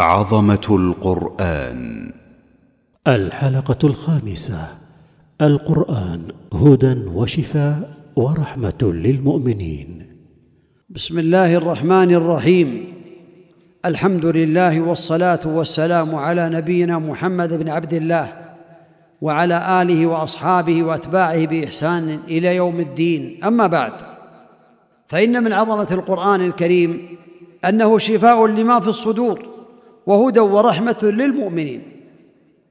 عظمة القرآن. الحلقة الخامسة. القرآن هدى وشفاء ورحمة للمؤمنين. بسم الله الرحمن الرحيم. الحمد لله والصلاة والسلام على نبينا محمد بن عبد الله وعلى آله وأصحابه وأتباعه بإحسان إلى يوم الدين. أما بعد فإن من عظمة القرآن الكريم أنه شفاء لما في الصدور. وهدى ورحمة للمؤمنين.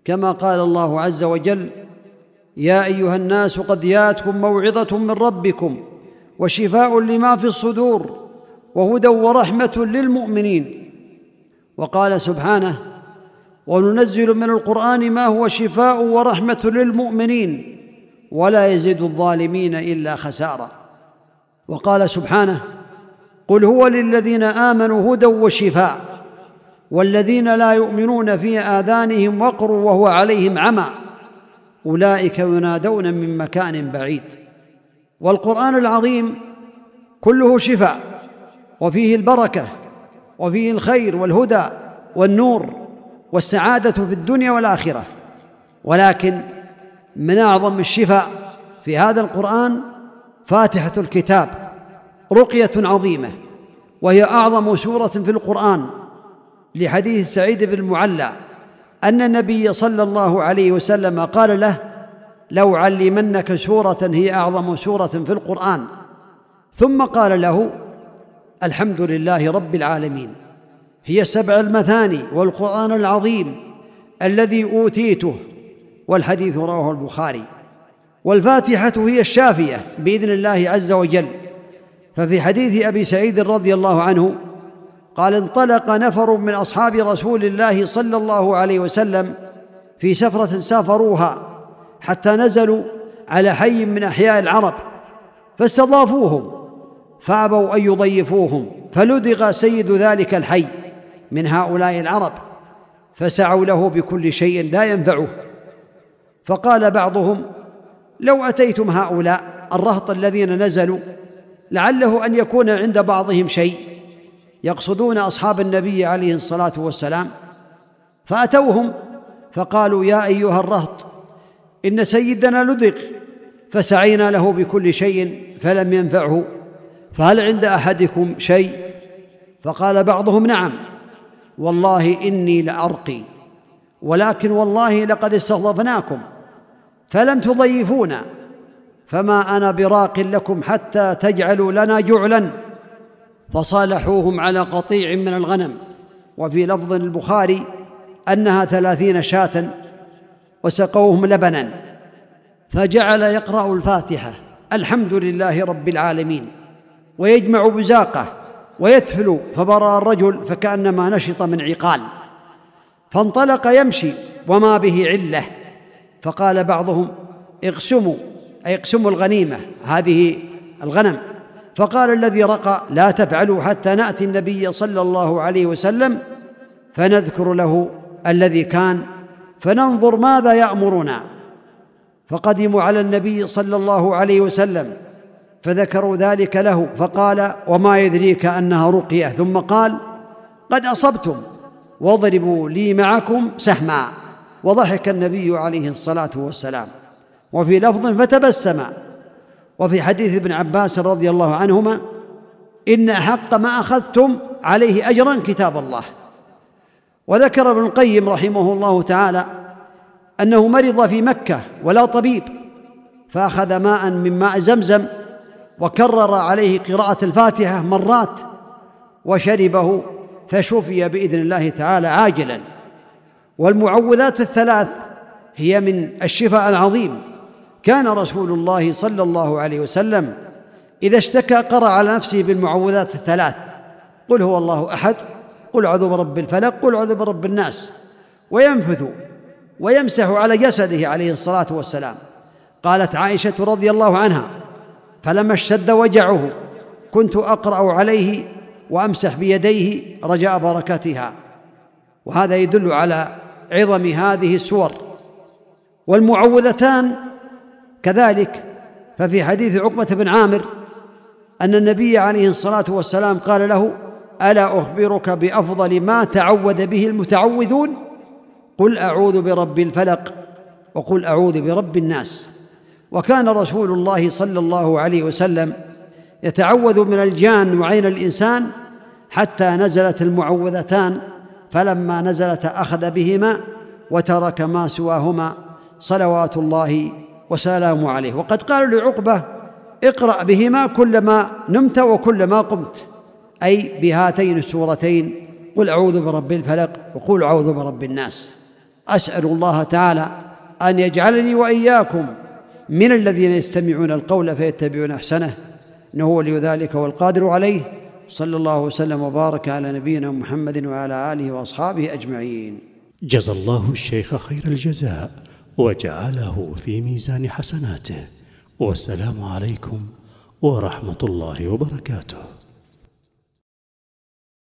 كما قال الله عز وجل يا أيها الناس قد جاءتكم موعظة من ربكم وشفاء لما في الصدور وهدى ورحمة للمؤمنين. وقال سبحانه وننزل من القرآن ما هو شفاء ورحمة للمؤمنين ولا يزيد الظالمين إلا خسارا وقال سبحانه قل هو للذين آمنوا هدى وشفاء. والذين لا يؤمنون في آذانهم وقر وهو عليهم عمى. أولئك ينادون من مكان بعيد. والقرآن العظيم كله شفاء وفيه البركة وفيه الخير والهدى والنور والسعادة في الدنيا والآخرة. ولكن من أعظم الشفاء في هذا القرآن فاتحة الكتاب رقية عظيمة وهي أعظم سورة في القرآن. لحديث سعيد بن المعلى أن النبي صلى الله عليه وسلم قال له لو علمنك سورة هي أعظم سورة في القرآن. ثم قال له الحمد لله رب العالمين هي سبع المثاني والقرآن العظيم الذي أوتيته والحديث رواه البخاري والفاتحة هي الشافية بإذن الله عز وجل. ففي حديث أبي سعيد رضي الله عنه قال انطلق نفر من أصحاب رسول الله صلى الله عليه وسلم في سفرة سافروها حتى نزلوا على حي من أحياء العرب فاستضافوهم فأبوا أن يضيفوهم فلدغ سيد ذلك الحي من هؤلاء العرب فسعوا له بكل شيء لا ينفعه. فقال بعضهم لو أتيتم هؤلاء الرهط الذين نزلوا لعله أن يكون عند بعضهم شيء. يقصدون أصحاب النبي عليه الصلاة والسلام فأتوهم فقالوا يا أيها الرهط إن سيدنا لدغ فسعينا له بكل شيء فلم ينفعه فهل عند أحدكم شيء؟ فقال بعضهم نعم والله إني لأرقي ولكن والله لقد استضفناكم فلم تضيفونا فما أنا براق لكم حتى تجعلوا لنا جعلا. فصالحوهم على قطيع من الغنم. وفي لفظ البخاري أنها ثلاثين شاة وسقوهم لبنا فجعل يقرأ الفاتحة الحمد لله رب العالمين ويجمع بزاقه ويتفل فبرأ الرجل فكأنما نشط من عقال. فانطلق يمشي وما به علة. فقال بعضهم اقسموا أي اقسموا الغنيمة هذه الغنم. فقال الذي رقى لا تفعلوا حتى نأتي النبي صلى الله عليه وسلم فنذكر له الذي كان فننظر ماذا يأمرنا. فقدموا على النبي صلى الله عليه وسلم فذكروا ذلك له فقال وما يدريك أنها رقية. ثم قال قد أصبتم واضربوا لي معكم سهما. وضحك النبي عليه الصلاة والسلام. وفي لفظ فتبسم وفي حديث ابن عباس رضي الله عنهما إن أحق ما أخذتم عليه اجرا كتاب الله. وذكر ابن القيم رحمه الله تعالى أنه مرض في مكة ولا طبيب فأخذ ماء من ماء زمزم وكرر عليه قراءة الفاتحة مرات وشربه فشفي بإذن الله تعالى عاجلا. والمعوذات الثلاث هي من الشفاء العظيم. كان رسول الله صلى الله عليه وسلم إذا اشتكى قرأ على نفسه بالمعوذات الثلاث. قل هو الله أحد قل اعوذ برب الفلق قل اعوذ برب الناس. وينفث ويمسح على جسده عليه الصلاة والسلام. قالت عائشة رضي الله عنها فلما اشتد وجعه كنت أقرأ عليه وأمسح بيديه رجاء بركتها وهذا يدل على عظم هذه السور. والمعوذتان كذلك ففي حديث عقبة بن عامر أن النبي عليه الصلاة والسلام قال له ألا أخبرك بأفضل ما تعوذ به المتعوذون؟ قل أعوذ برب الفلق وقل أعوذ برب الناس. وكان رسول الله صلى الله عليه وسلم يتعوذ من الجان وعين الإنسان حتى نزلت المعوذتان فلما نزلت أخذ بهما وترك ما سواهما صلوات الله وسلامه عليه. وقد قالوا لعقبة اقرأ بهما كلما نمت وكلما قمت أي بهاتين السورتين قل أعوذ برب الفلق وقل أعوذ برب الناس. أسأل الله تعالى أن يجعلني وإياكم من الذين يستمعون القول فيتبعون أحسنه. إنه ولي ذلك والقادر عليه. صلى الله وسلم وبارك على نبينا محمد وعلى آله وأصحابه أجمعين. جزى الله الشيخ خير الجزاء. وجعله في ميزان حسناته. والسلام عليكم ورحمة الله وبركاته.